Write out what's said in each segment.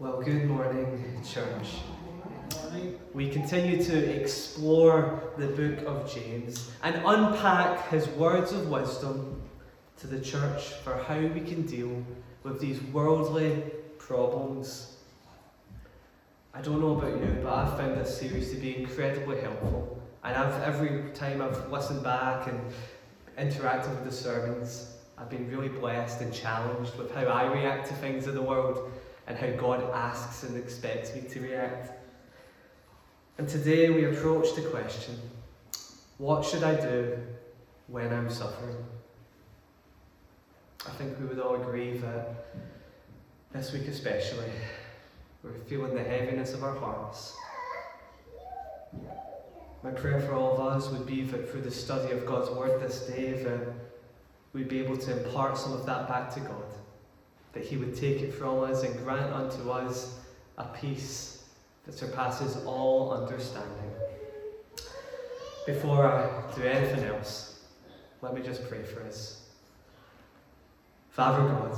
Well, good morning, church. We continue to explore the book of James and unpack his words of wisdom to the church for how we can deal with these worldly problems. I don't know about you, but I've found this series to be incredibly helpful. And I've, every time I've listened back and interacted with the sermons, I've been really blessed and challenged with how I react to things in the world and how God asks and expects me to react. And today we approach the question what should I do when I'm suffering? I think we would all agree that this week, especially, we're feeling the heaviness of our hearts. My prayer for all of us would be that through the study of God's Word this day, that we'd be able to impart some of that back to God that He would take it from us and grant unto us a peace that surpasses all understanding. Before I do anything else, let me just pray for us. Father God,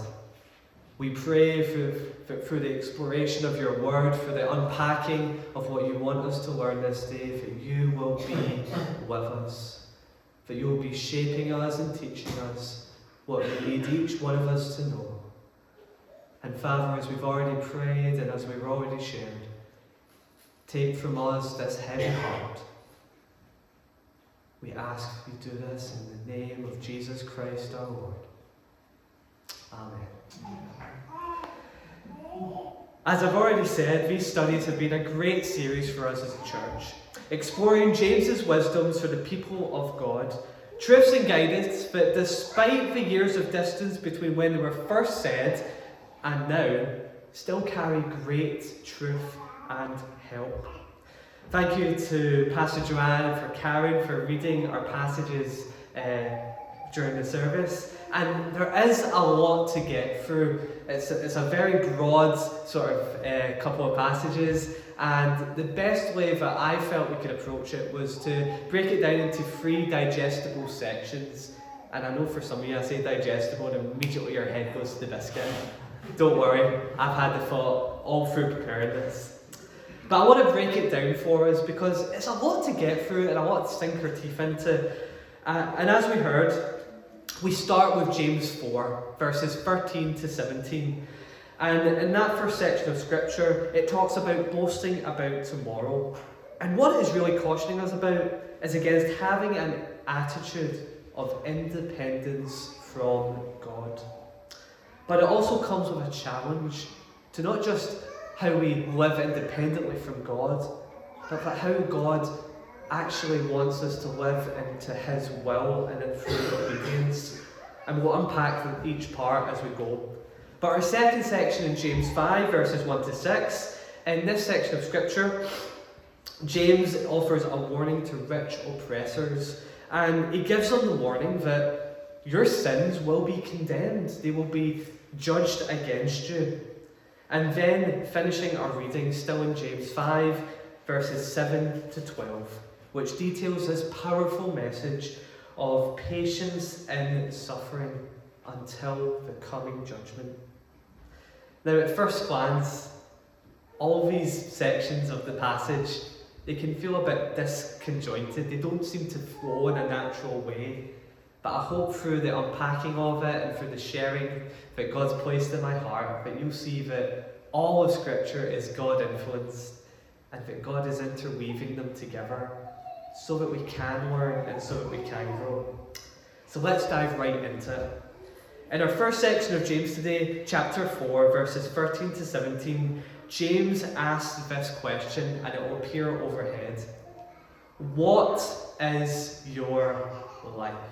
we pray for, for, through the exploration of your word, for the unpacking of what you want us to learn this day, that you will be with us, that you will be shaping us and teaching us what we need each one of us to know. And Father, as we've already prayed and as we've already shared, take from us this heavy heart. We ask we do this in the name of Jesus Christ our Lord. Amen. As I've already said, these studies have been a great series for us as a church, exploring James's wisdoms for the people of God, truths and guidance that, despite the years of distance between when they were first said and now still carry great truth and help. Thank you to Pastor Joanne for Karen for reading our passages uh, during the service. And there is a lot to get through. It's a, it's a very broad sort of uh, couple of passages. And the best way that I felt we could approach it was to break it down into three digestible sections. And I know for some of you, I say digestible, and immediately your head goes to the biscuit. Don't worry, I've had the thought all through preparing this. But I want to break it down for us because it's a lot to get through and a lot to sink our teeth into. Uh, and as we heard, we start with James 4, verses 13 to 17. And in that first section of scripture, it talks about boasting about tomorrow. And what it is really cautioning us about is against having an attitude of independence from God. But it also comes with a challenge to not just how we live independently from God, but how God actually wants us to live into His will and in full obedience. And we'll unpack each part as we go. But our second section in James 5, verses 1 to 6, in this section of Scripture, James offers a warning to rich oppressors. And he gives them the warning that your sins will be condemned, they will be judged against you. And then finishing our reading, still in James 5, verses 7 to 12, which details this powerful message of patience in suffering until the coming judgment. Now, at first glance, all these sections of the passage they can feel a bit disconjointed. They don't seem to flow in a natural way. But I hope through the unpacking of it and through the sharing that God's placed in my heart, that you'll see that all of Scripture is God influenced and that God is interweaving them together so that we can learn and so that we can grow. So let's dive right into it. In our first section of James today, chapter 4, verses 13 to 17, James asks this question and it will appear overhead What is your life?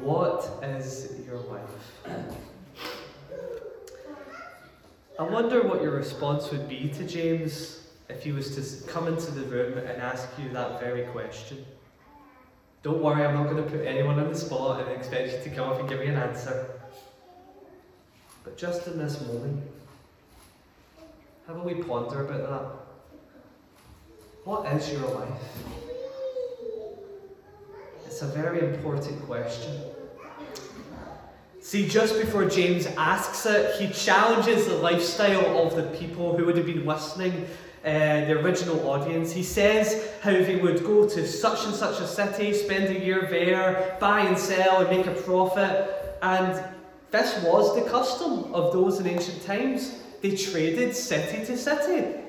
What is your life? I wonder what your response would be to James if he was to come into the room and ask you that very question. Don't worry, I'm not going to put anyone on the spot and expect you to come up and give me an answer. But just in this moment, how will we ponder about that? What is your life? It's a very important question. See, just before James asks it, he challenges the lifestyle of the people who would have been listening, uh, the original audience. He says how they would go to such and such a city, spend a year there, buy and sell, and make a profit. And this was the custom of those in ancient times. They traded city to city.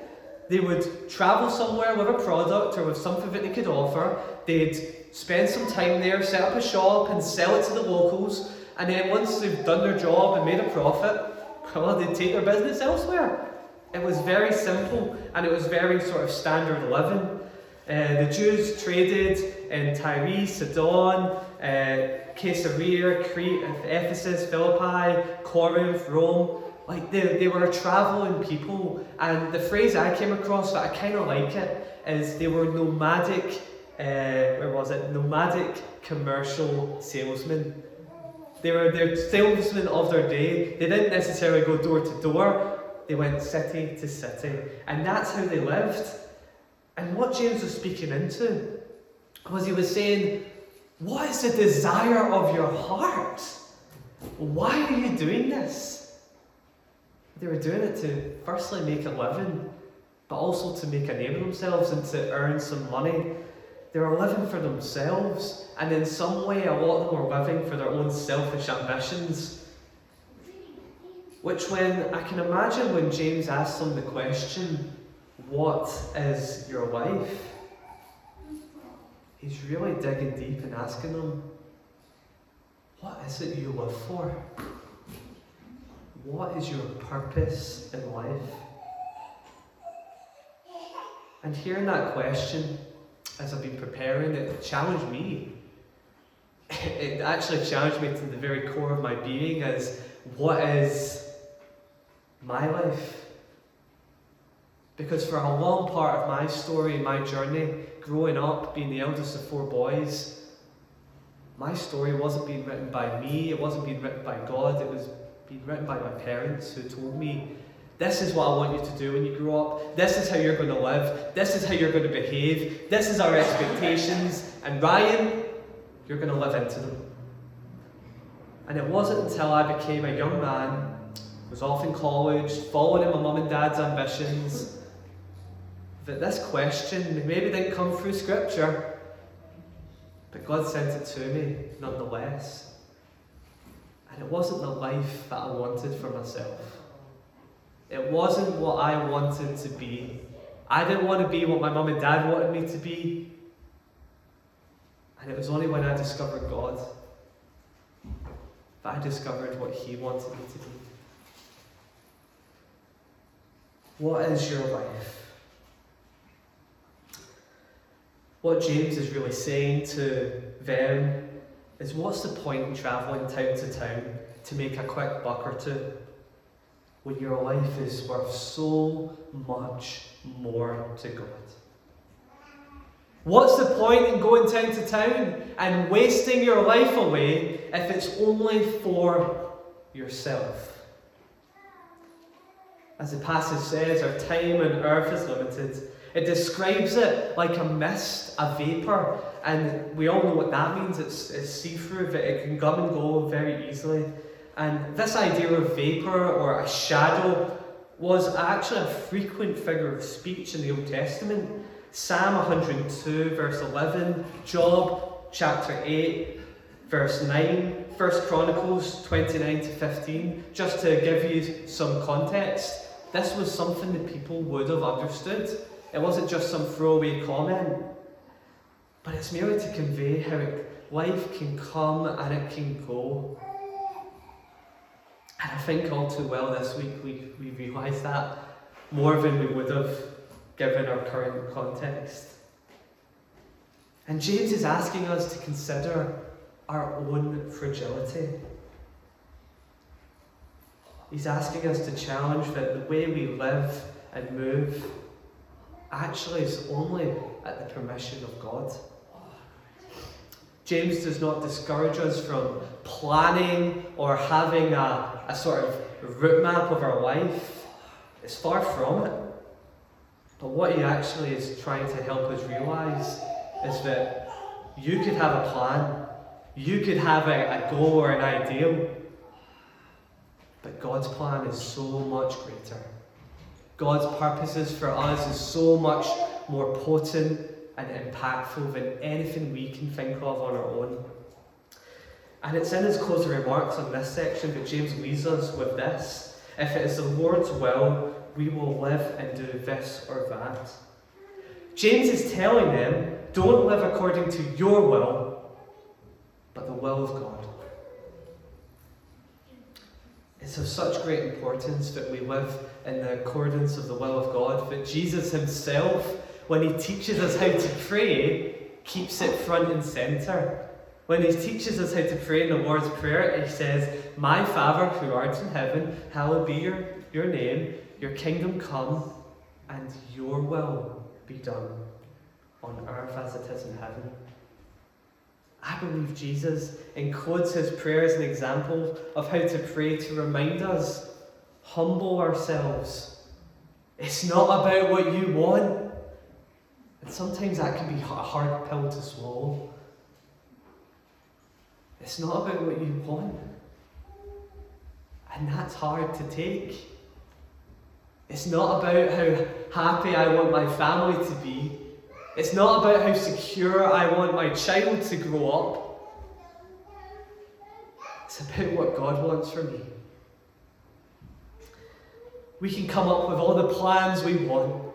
They would travel somewhere with a product or with something that they could offer. They'd spend some time there, set up a shop, and sell it to the locals. And then once they've done their job and made a profit, well, they'd take their business elsewhere. It was very simple and it was very sort of standard living. Uh, the Jews traded in Tyre, Sidon, uh, Caesarea, Crete, Ephesus, Philippi, Corinth, Rome. Like they, they were a travelling people, and the phrase I came across that I kind of like it is they were nomadic. Uh, where was it? Nomadic commercial salesmen. They were the salesmen of their day. They didn't necessarily go door to door. They went city to city, and that's how they lived. And what James was speaking into was he was saying, What is the desire of your heart? Why are you doing this? They were doing it to firstly make a living, but also to make a name of themselves and to earn some money. They were living for themselves, and in some way, a lot of them were living for their own selfish ambitions. Which, when I can imagine when James asked them the question, What is your life? He's really digging deep and asking them, What is it you live for? What is your purpose in life? And hearing that question as I've been preparing, it challenged me. It actually challenged me to the very core of my being as what is my life? Because for a long part of my story, my journey, growing up, being the eldest of four boys, my story wasn't being written by me, it wasn't being written by God, it was being written by my parents who told me, This is what I want you to do when you grow up, this is how you're going to live, this is how you're going to behave, this is our expectations, and Ryan, you're going to live into them. And it wasn't until I became a young man, was off in college, following in my mum and dad's ambitions, that this question maybe didn't come through scripture, but God sent it to me nonetheless. And it wasn't the life that I wanted for myself. It wasn't what I wanted to be. I didn't want to be what my mum and dad wanted me to be. And it was only when I discovered God that I discovered what He wanted me to be. What is your life? What James is really saying to them is what's the point in travelling town to town to make a quick buck or two when your life is worth so much more to God? What's the point in going town to town and wasting your life away if it's only for yourself? As the passage says, our time on earth is limited. It describes it like a mist, a vapour, and we all know what that means. It's, it's see through, it can come and go very easily. And this idea of vapour or a shadow was actually a frequent figure of speech in the Old Testament. Psalm 102, verse 11, Job chapter 8, verse 9, 1 Chronicles 29 to 15, just to give you some context. This was something that people would have understood. It wasn't just some throwaway comment, but it's merely to convey how life can come and it can go. And I think all too well this week we, we realise that more than we would have given our current context. And James is asking us to consider our own fragility. He's asking us to challenge that the way we live and move actually is only at the permission of God. James does not discourage us from planning or having a, a sort of route map of our life. It's far from it. But what he actually is trying to help us realize is that you could have a plan, you could have a, a goal or an ideal, But God's plan is so much greater. God's purposes for us is so much more potent and impactful than anything we can think of on our own. And it's in his closing remarks on this section that James leaves us with this. If it is the Lord's will, we will live and do this or that. James is telling them, don't live according to your will, but the will of God. It's of such great importance that we live in the accordance of the will of God, that Jesus himself, when he teaches us how to pray, keeps it front and centre. When he teaches us how to pray in the Lord's Prayer, he says, My Father who art in heaven, hallowed be your, your name, your kingdom come, and your will be done on earth as it is in heaven. I believe Jesus includes his prayer as an example of how to pray to remind us humble ourselves. It's not about what you want. And sometimes that can be a hard pill to swallow. It's not about what you want. And that's hard to take. It's not about how happy I want my family to be. It's not about how secure I want my child to grow up. It's about what God wants for me. We can come up with all the plans we want.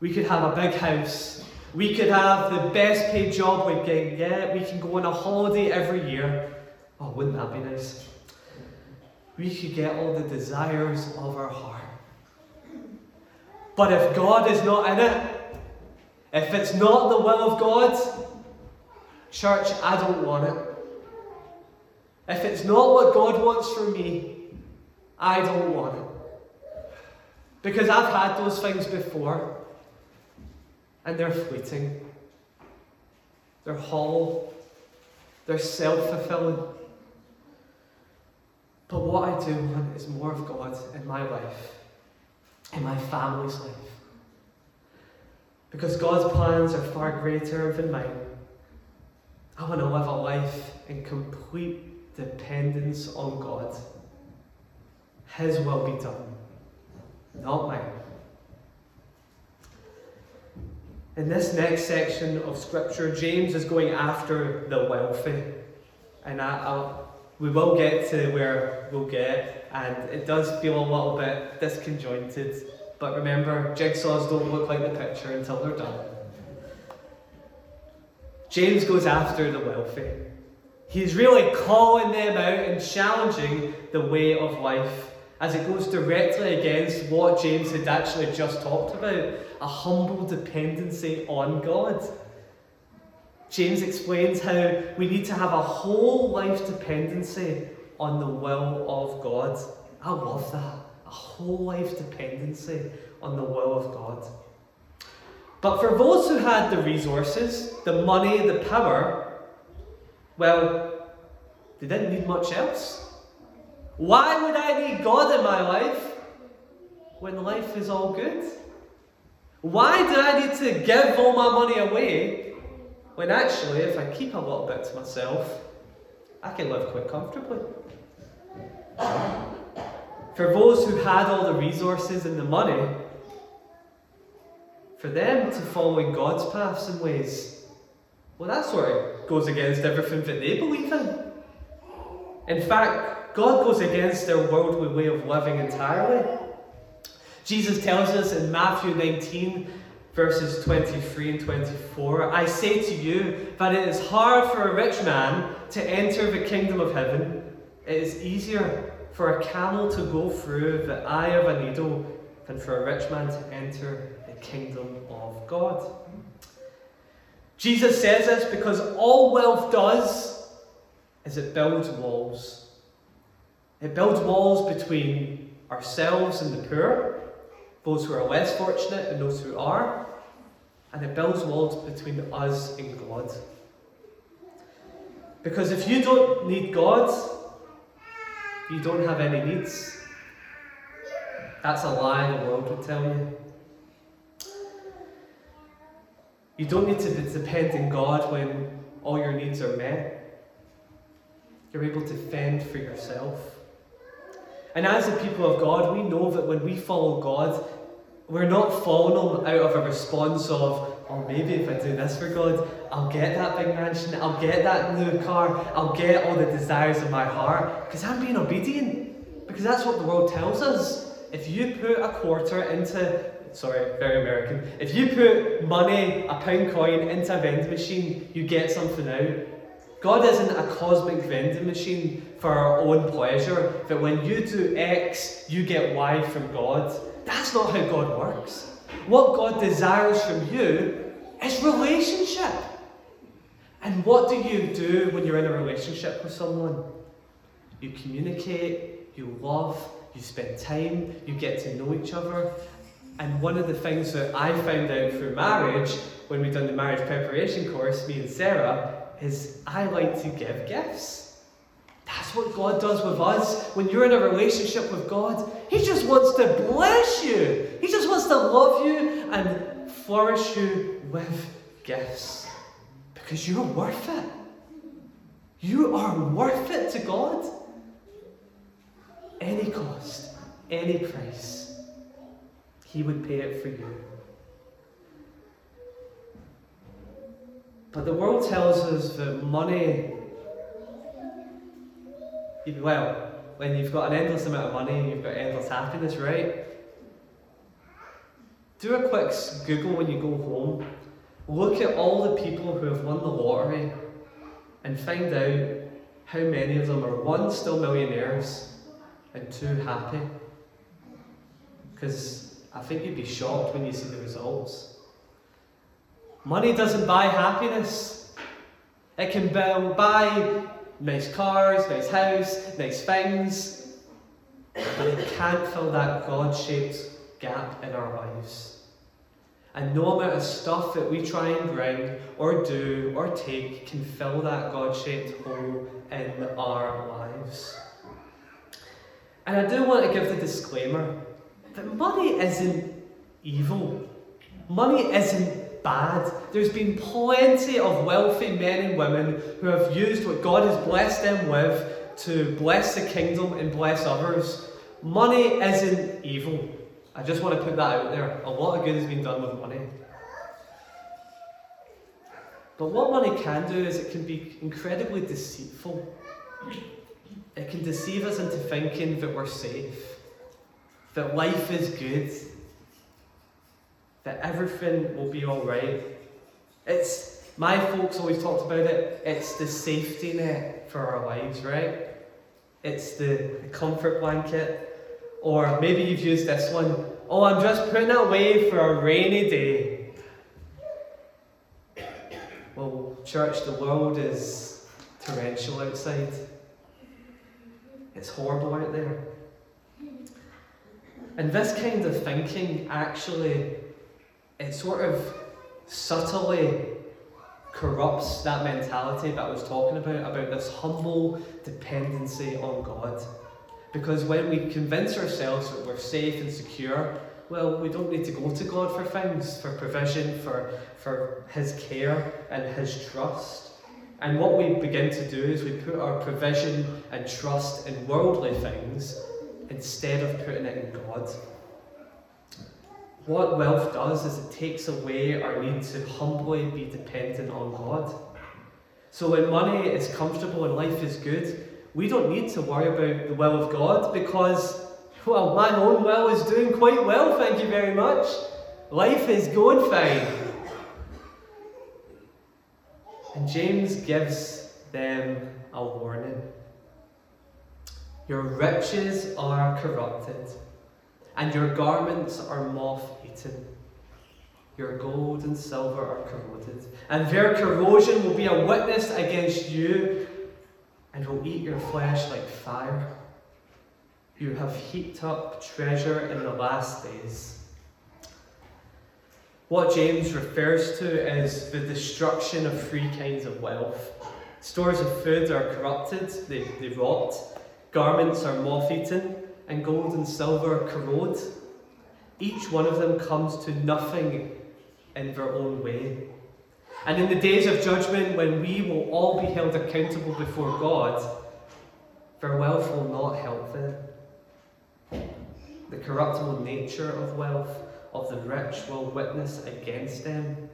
We could have a big house. We could have the best paid job we can get. Yeah. We can go on a holiday every year. Oh, wouldn't that be nice? We could get all the desires of our heart. But if God is not in it, if it's not the will of God, church, I don't want it. If it's not what God wants for me, I don't want it. Because I've had those things before, and they're fleeting. They're hollow. They're self fulfilling. But what I do want is more of God in my life, in my family's life. Because God's plans are far greater than mine. I want to live a life in complete dependence on God. His will be done, not mine. In this next section of Scripture, James is going after the wealthy. And I, I'll, we will get to where we'll get, and it does feel a little bit disconjointed but remember, jigsaws don't look like the picture until they're done. James goes after the wealthy. He's really calling them out and challenging the way of life as it goes directly against what James had actually just talked about a humble dependency on God. James explains how we need to have a whole life dependency on the will of God. I love that a whole life dependency on the will of God. But for those who had the resources, the money, the power, well, they didn't need much else. Why would I need God in my life when life is all good? Why do I need to give all my money away when actually, if I keep a little bit to myself, I can live quite comfortably? For those who had all the resources and the money, for them to follow in God's paths and ways, well, that sort of goes against everything that they believe in. In fact, God goes against their worldly way of living entirely. Jesus tells us in Matthew 19, verses 23 and 24 I say to you that it is hard for a rich man to enter the kingdom of heaven, it is easier for a camel to go through the eye of a needle than for a rich man to enter the kingdom of God. Jesus says this because all wealth does is it builds walls. It builds walls between ourselves and the poor, those who are less fortunate and those who are, and it builds walls between us and God. Because if you don't need God, you don't have any needs. That's a lie the world would tell you. You don't need to depend on God when all your needs are met. You're able to fend for yourself. And as the people of God, we know that when we follow God, we're not following Him out of a response of, oh, maybe if I do this for God, I'll get that big mansion, I'll get that new car, I'll get all the desires of my heart, because I'm being obedient. Because that's what the world tells us. If you put a quarter into, sorry, very American, if you put money, a pound coin, into a vending machine, you get something out. God isn't a cosmic vending machine for our own pleasure, that when you do X, you get Y from God. That's not how God works. What God desires from you is relationship. And what do you do when you're in a relationship with someone? You communicate, you love, you spend time, you get to know each other. And one of the things that I found out through marriage, when we done the marriage preparation course, me and Sarah, is I like to give gifts. That's what God does with us. When you're in a relationship with God, He just wants to bless you. He just wants to love you and flourish you with gifts. Because you're worth it. You are worth it to God. Any cost, any price, He would pay it for you. But the world tells us that money, well, when you've got an endless amount of money, you've got endless happiness, right? Do a quick Google when you go home. Look at all the people who have won the lottery and find out how many of them are one, still millionaires, and two, happy. Because I think you'd be shocked when you see the results. Money doesn't buy happiness. It can buy nice cars, nice house, nice things, but it can't fill that God shaped gap in our lives. And no amount of stuff that we try and bring or do or take can fill that God shaped hole in our lives. And I do want to give the disclaimer that money isn't evil. Money isn't bad. There's been plenty of wealthy men and women who have used what God has blessed them with to bless the kingdom and bless others. Money isn't evil. I just want to put that out there. A lot of good has been done with money. But what money can do is it can be incredibly deceitful. It can deceive us into thinking that we're safe, that life is good, that everything will be alright. It's, my folks always talked about it, it's the safety net for our lives, right? It's the, comfort blanket. Or maybe you've used this one. Oh, I'm just putting it away for a rainy day. Well, church, the world is torrential outside. It's horrible out there. And this kind of thinking actually it sort of subtly corrupts that mentality that I was talking about, about this humble dependency on God. Because when we convince ourselves that we're safe and secure, well, we don't need to go to God for things, for provision, for, for His care and His trust. And what we begin to do is we put our provision and trust in worldly things instead of putting it in God. What wealth does is it takes away our need to humbly be dependent on God. So when money is comfortable and life is good, we don't need to worry about the will of God because, well, my own will is doing quite well, thank you very much. Life is going fine. And James gives them a warning. Your riches are corrupted and your garments are moth eaten. Your gold and silver are corroded, and their corrosion will be a witness against you and will eat your flesh like fire. You have heaped up treasure in the last days. What James refers to is the destruction of three kinds of wealth. Stores of food are corrupted, they, they rot, garments are moth eaten, and gold and silver corrode. Each one of them comes to nothing in their own way. And in the days of judgment, when we will all be held accountable before God, their wealth will not help them. The corruptible nature of wealth of the rich will witness against them.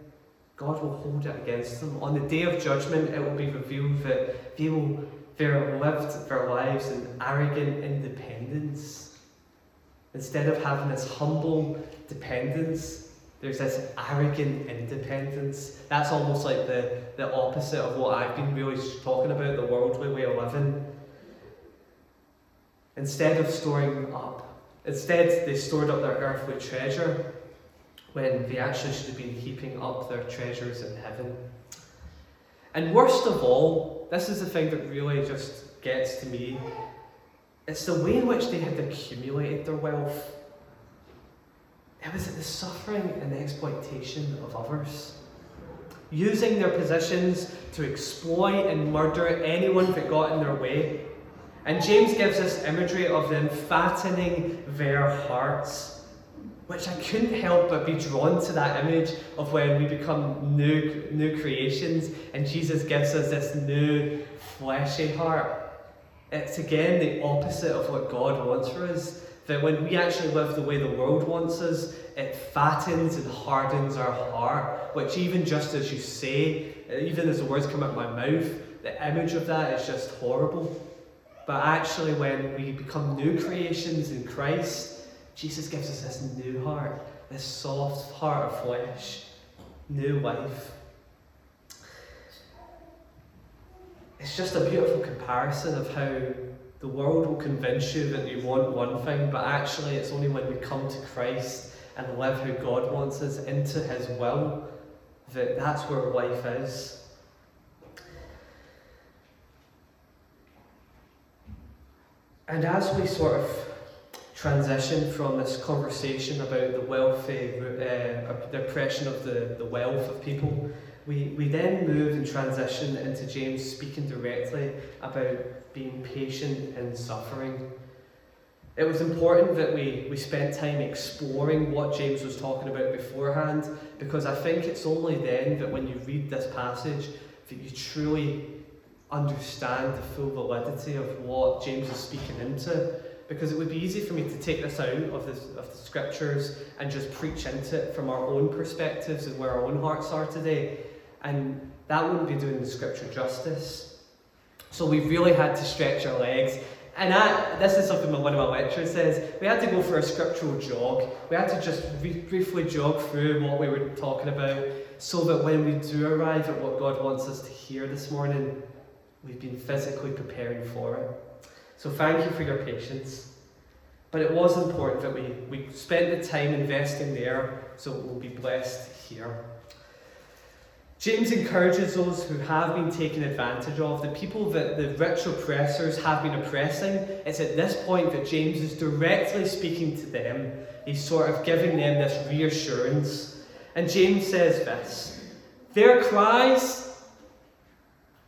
God will hold it against them. On the day of judgment, it will be revealed that they will they lived their lives in arrogant independence. Instead of having this humble dependence, there's this arrogant independence. That's almost like the, the opposite of what I've been really talking about the worldly way of living. Instead of storing up, instead they stored up their earthly treasure when they actually should have been heaping up their treasures in heaven. And worst of all, this is the thing that really just gets to me. It's the way in which they had accumulated their wealth. It was the suffering and the exploitation of others. Using their positions to exploit and murder anyone that got in their way. And James gives us imagery of them fattening their hearts which I couldn't help but be drawn to that image of when we become new, new creations and Jesus gives us this new fleshy heart. It's again the opposite of what God wants for us. That when we actually live the way the world wants us, it fattens and hardens our heart, which even just as you say, even as the words come out of my mouth, the image of that is just horrible. But actually, when we become new creations in Christ, Jesus gives us this new heart, this soft heart of flesh, new life. It's just a beautiful comparison of how the world will convince you that you want one thing, but actually it's only when we come to Christ and live who God wants us into His will that that's where life is. And as we sort of transition from this conversation about the wealthy, uh, the oppression of the, the wealth of people, we, we then move and transition into James speaking directly about being patient in suffering. It was important that we, we spent time exploring what James was talking about beforehand, because I think it's only then that when you read this passage that you truly understand the full validity of what James is speaking into because it would be easy for me to take this out of the, of the scriptures and just preach into it from our own perspectives and where our own hearts are today. And that wouldn't be doing the scripture justice. So we really had to stretch our legs. And I, this is something that one of my lecturers says. We had to go for a scriptural jog. We had to just briefly jog through what we were talking about so that when we do arrive at what God wants us to hear this morning, we've been physically preparing for it. So thank you for your patience. But it was important that we, we spent the time investing there so we'll be blessed here. James encourages those who have been taken advantage of, the people that the rich oppressors have been oppressing. It's at this point that James is directly speaking to them. He's sort of giving them this reassurance. And James says this Their cries,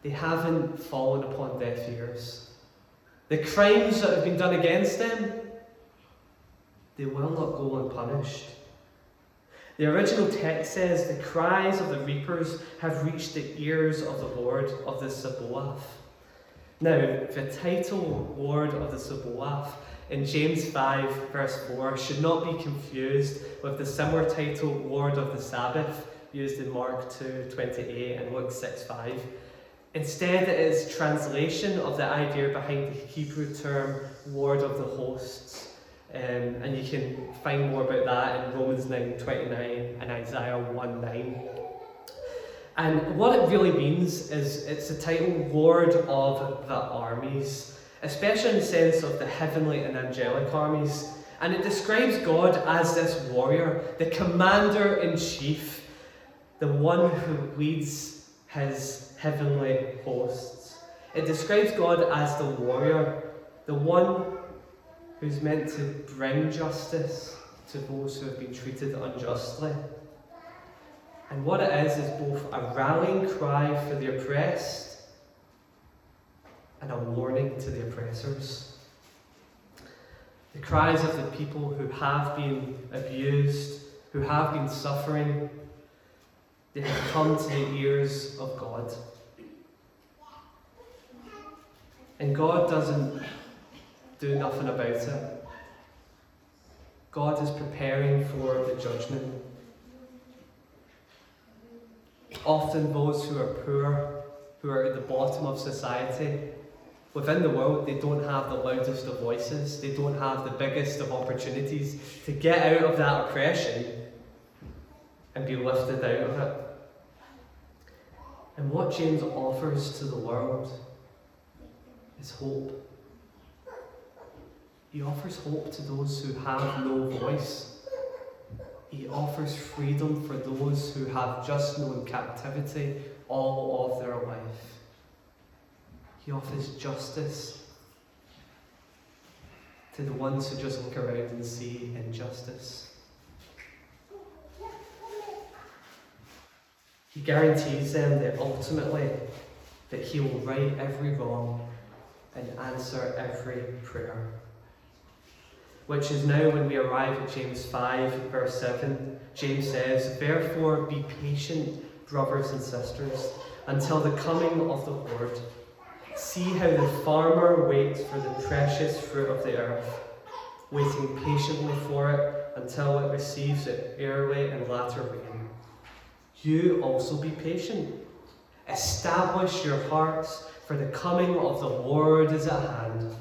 they haven't fallen upon deaf ears. The crimes that have been done against them, they will not go unpunished. The original text says, The cries of the reapers have reached the ears of the Lord of the Sabaoth. Now, the title Lord of the Sabaoth in James 5, verse 4, should not be confused with the similar title Lord of the Sabbath used in Mark 2 28 and Luke 6 5. Instead, it is translation of the idea behind the Hebrew term Lord of the Hosts. Um, and you can find more about that in Romans 9 29 and Isaiah 1 9. And what it really means is it's the title Lord of the Armies, especially in the sense of the heavenly and angelic armies. And it describes God as this warrior, the commander in chief, the one who leads his heavenly hosts. It describes God as the warrior, the one who's meant to bring justice to those who have been treated unjustly. And what it is is both a rallying cry for the oppressed and a warning to the oppressors. The cries of the people who have been abused, who have been suffering, they have come to the ears of God. And God doesn't do nothing about it. God is preparing for the judgment. Often, those who are poor, who are at the bottom of society, within the world, they don't have the loudest of voices, they don't have the biggest of opportunities to get out of that oppression and be lifted out of it. And what James offers to the world is hope. He offers hope to those who have no voice. He offers freedom for those who have just known captivity all of their life. He offers justice to the ones who just look around and see injustice. He guarantees them that ultimately that he will right every wrong and answer every prayer. Which is now when we arrive at James 5, verse 7. James says, Therefore be patient, brothers and sisters, until the coming of the Lord. See how the farmer waits for the precious fruit of the earth, waiting patiently for it until it receives its early and latter rain. You also be patient. Establish your hearts, for the coming of the Lord is at hand.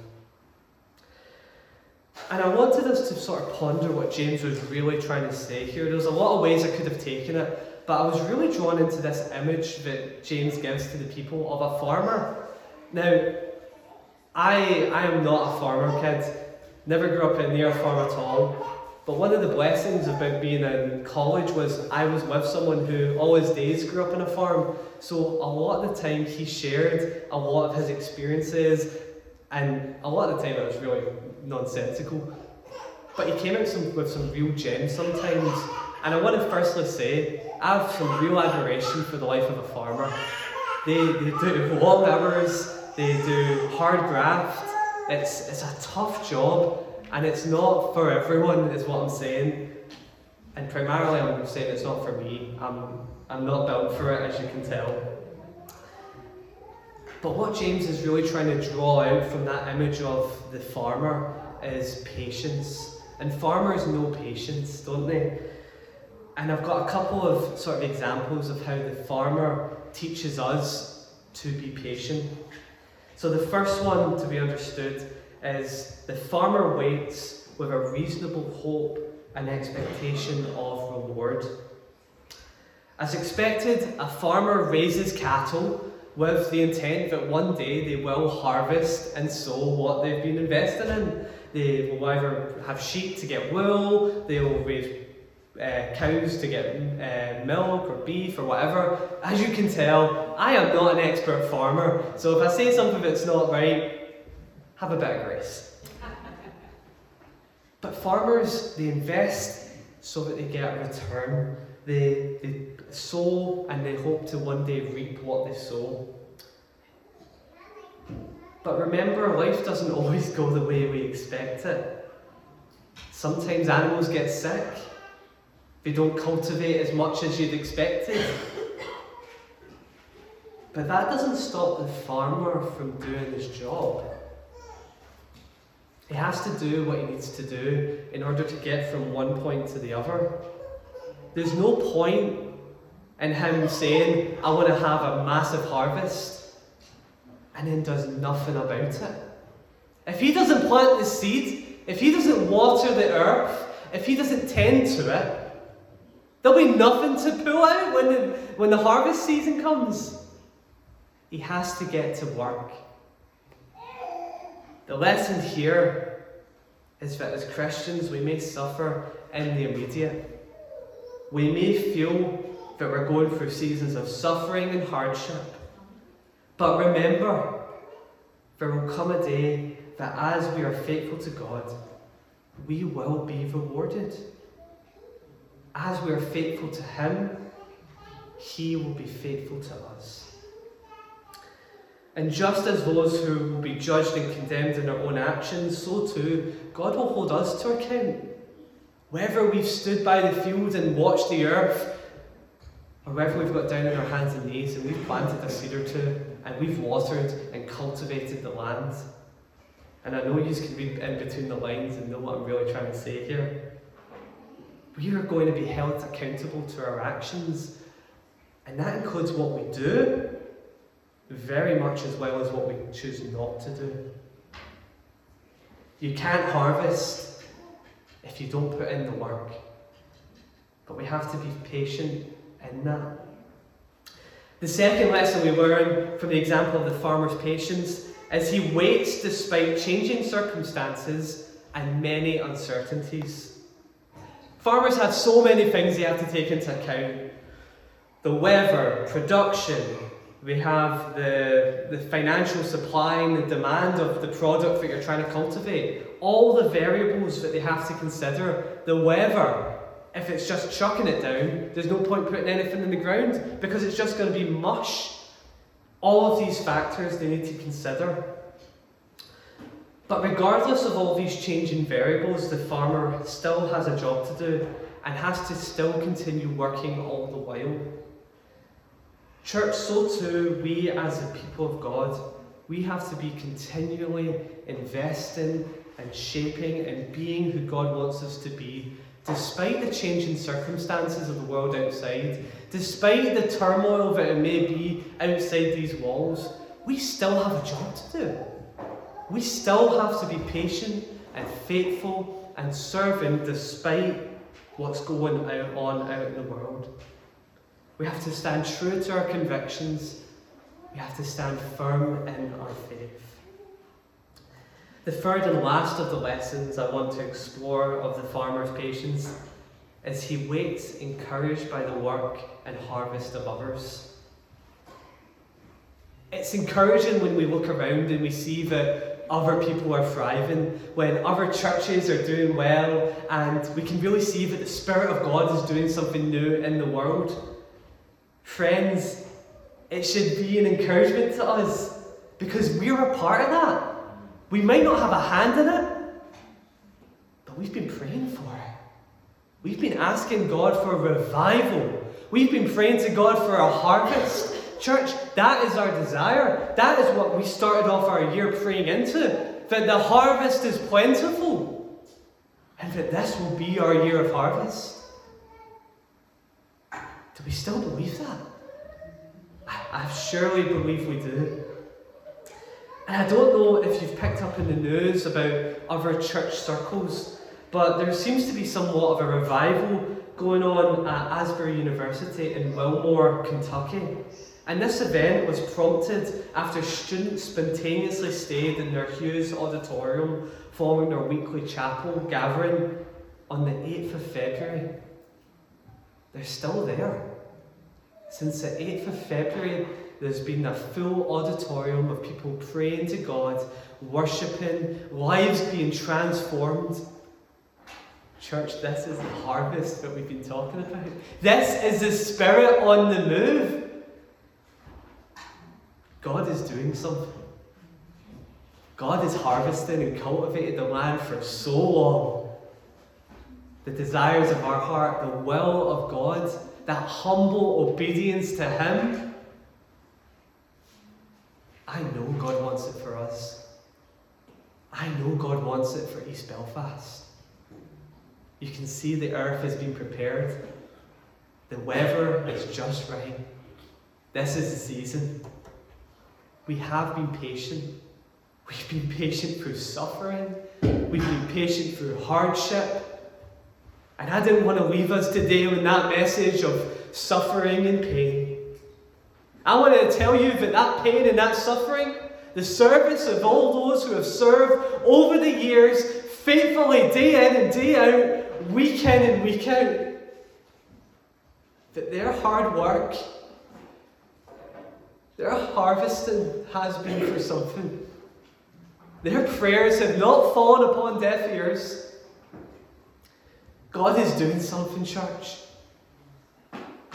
And I wanted us to sort of ponder what James was really trying to say here. There's a lot of ways I could have taken it, but I was really drawn into this image that James gives to the people of a farmer. Now, I, I am not a farmer kid, never grew up near a farm at all. But one of the blessings about being in college was I was with someone who all his days grew up in a farm. So a lot of the time he shared a lot of his experiences, and a lot of the time it was really nonsensical. But he came out some, with some real gems sometimes. And I want to firstly say, I have some real admiration for the life of a farmer. They, they do long hours, they do hard graft. It's, it's a tough job, and it's not for everyone, is what I'm saying. And primarily, I'm saying it's not for me. I'm, I'm not built for it, as you can tell. But what James is really trying to draw out from that image of the farmer is patience. And farmers know patience, don't they? And I've got a couple of sort of examples of how the farmer teaches us to be patient. So the first one to be understood is the farmer waits with a reasonable hope and expectation of reward. As expected, a farmer raises cattle with the intent that one day they will harvest and sow what they've been investing in. They will either have sheep to get wool, they will raise uh, cows to get uh, milk or beef or whatever. As you can tell, I am not an expert farmer, so if I say something that's not right, have a bit of grace. but farmers, they invest so that they get a return. They, they sow and they hope to one day reap what they sow. But remember, life doesn't always go the way we expect it. Sometimes animals get sick they don't cultivate as much as you'd expected. But that doesn't stop the farmer from doing his job. He has to do what he needs to do in order to get from one point to the other. There's no point in him saying, I want to have a massive harvest, and then does nothing about it. If he doesn't plant the seed, if he doesn't water the earth, if he doesn't tend to it, There'll be nothing to pull out when the, when the harvest season comes. He has to get to work. The lesson here is that as Christians, we may suffer in the immediate. We may feel that we're going through seasons of suffering and hardship. But remember, there will come a day that as we are faithful to God, we will be rewarded as we are faithful to Him, He will be faithful to us. And just as those who will be judged and condemned in their own actions, so too God will hold us to account. Whether we've stood by the field and watched the earth, or whether we've got down on our hands and knees and we've planted a seed or two, and we've watered and cultivated the land. And I know you can read in between the lines and know what I'm really trying to say here. we are going to be held accountable to our actions. And that includes what we do, very much as well as what we choose not to do. You can't harvest if you don't put in the work. But we have to be patient in that. The second lesson we learn from the example of the farmer's patience is he waits despite changing circumstances and many uncertainties. Farmers have so many things they have to take into account the weather, production, we have the, the financial supply and the demand of the product that you're trying to cultivate. All the variables that they have to consider. The weather, if it's just chucking it down, there's no point putting anything in the ground because it's just going to be mush. All of these factors they need to consider. But regardless of all these changing variables, the farmer still has a job to do and has to still continue working all the while. Church, so too, we as the people of God, we have to be continually investing and shaping and being who God wants us to be, despite the changing circumstances of the world outside, despite the turmoil that it may be outside these walls, we still have a job to do. We still have to be patient and faithful and serving despite what's going on out in the world. We have to stand true to our convictions. We have to stand firm in our faith. The third and last of the lessons I want to explore of the farmer's patience is he waits encouraged by the work and harvest of others. It's encouraging when we look around and we see that other people are thriving, when other churches are doing well, and we can really see that the Spirit of God is doing something new in the world. Friends, it should be an encouragement to us because we're a part of that. We might not have a hand in it, but we've been praying for it. We've been asking God for revival. We've been praying to God for a harvest. Church, that is our desire. That is what we started off our year praying into that the harvest is plentiful and that this will be our year of harvest. Do we still believe that? I, I surely believe we do. And I don't know if you've picked up in the news about other church circles, but there seems to be somewhat of a revival going on at Asbury University in Wilmore, Kentucky. And this event was prompted after students spontaneously stayed in their Hughes Auditorium following their weekly chapel gathering on the 8th of February. They're still there. Since the 8th of February, there's been a full auditorium of people praying to God, worshipping, lives being transformed. Church, this is the harvest that we've been talking about. This is the Spirit on the move. God is doing something. God is harvesting and cultivating the land for so long the desires of our heart, the will of God, that humble obedience to Him. I know God wants it for us. I know God wants it for East Belfast. You can see the earth has been prepared. The weather is just right. This is the season. We have been patient. We've been patient through suffering. We've been patient through hardship. And I didn't want to leave us today with that message of suffering and pain. I want to tell you that that pain and that suffering, the service of all those who have served over the years, faithfully day in and day out, week in and week out, that their hard work, their harvesting has been for something. Their prayers have not fallen upon deaf ears. God is doing something, church.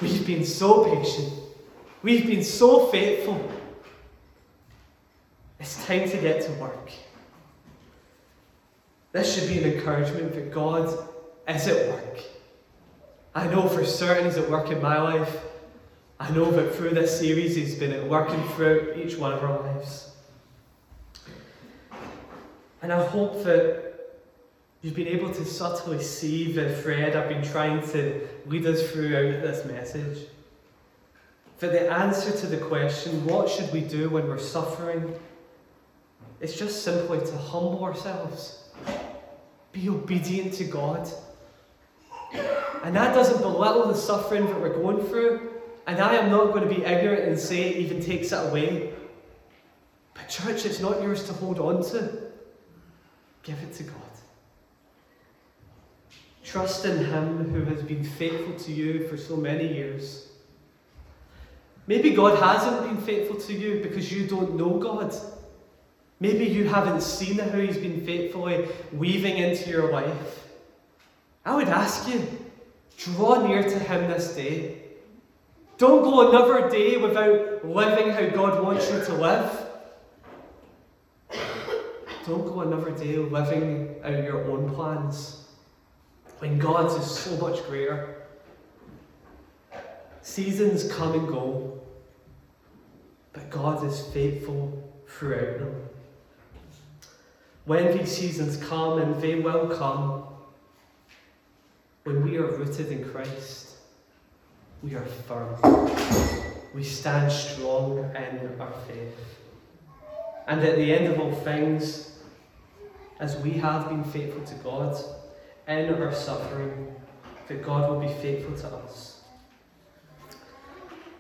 We've been so patient. We've been so faithful. It's time to get to work. This should be an encouragement that God is at work. I know for certain He's at work in my life. I know that through this series He's been at work working throughout each one of our lives. And I hope that You've been able to subtly see the thread I've been trying to lead us throughout this message. That the answer to the question, what should we do when we're suffering? It's just simply to humble ourselves, be obedient to God. And that doesn't belittle the suffering that we're going through. And I am not going to be ignorant and say it even takes it away. But, church, it's not yours to hold on to. Give it to God. Trust in Him who has been faithful to you for so many years. Maybe God hasn't been faithful to you because you don't know God. Maybe you haven't seen how He's been faithfully weaving into your life. I would ask you, draw near to Him this day. Don't go another day without living how God wants you to live. Don't go another day living out your own plans when God's is so much greater. Seasons come and go, but God is faithful throughout them. When these seasons come, and they will come, when we are rooted in Christ, we are firm. We stand strong in our faith. And at the end of all things, as we have been faithful to God in our suffering, that God will be faithful to us.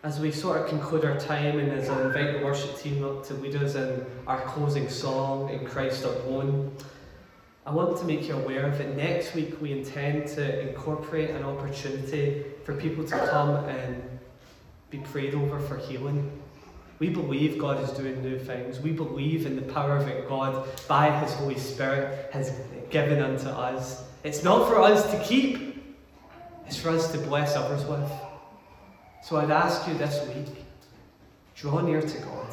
As we sort of conclude our time and as I invite the worship team up to lead us in our closing song, In Christ Alone, I want to make you aware that next week we intend to incorporate an opportunity for people to come and be prayed over for healing. We believe God is doing new things. We believe in the power that God, by His Holy Spirit, has given unto us. It's not for us to keep, it's for us to bless others with. So I'd ask you this week draw near to God,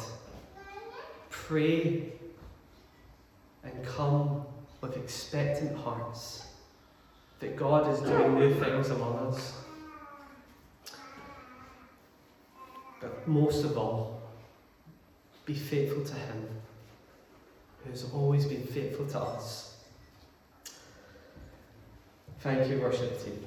pray, and come with expectant hearts that God is doing new things among us. But most of all, be faithful to Him, who has always been faithful to us. Thank you, worship team.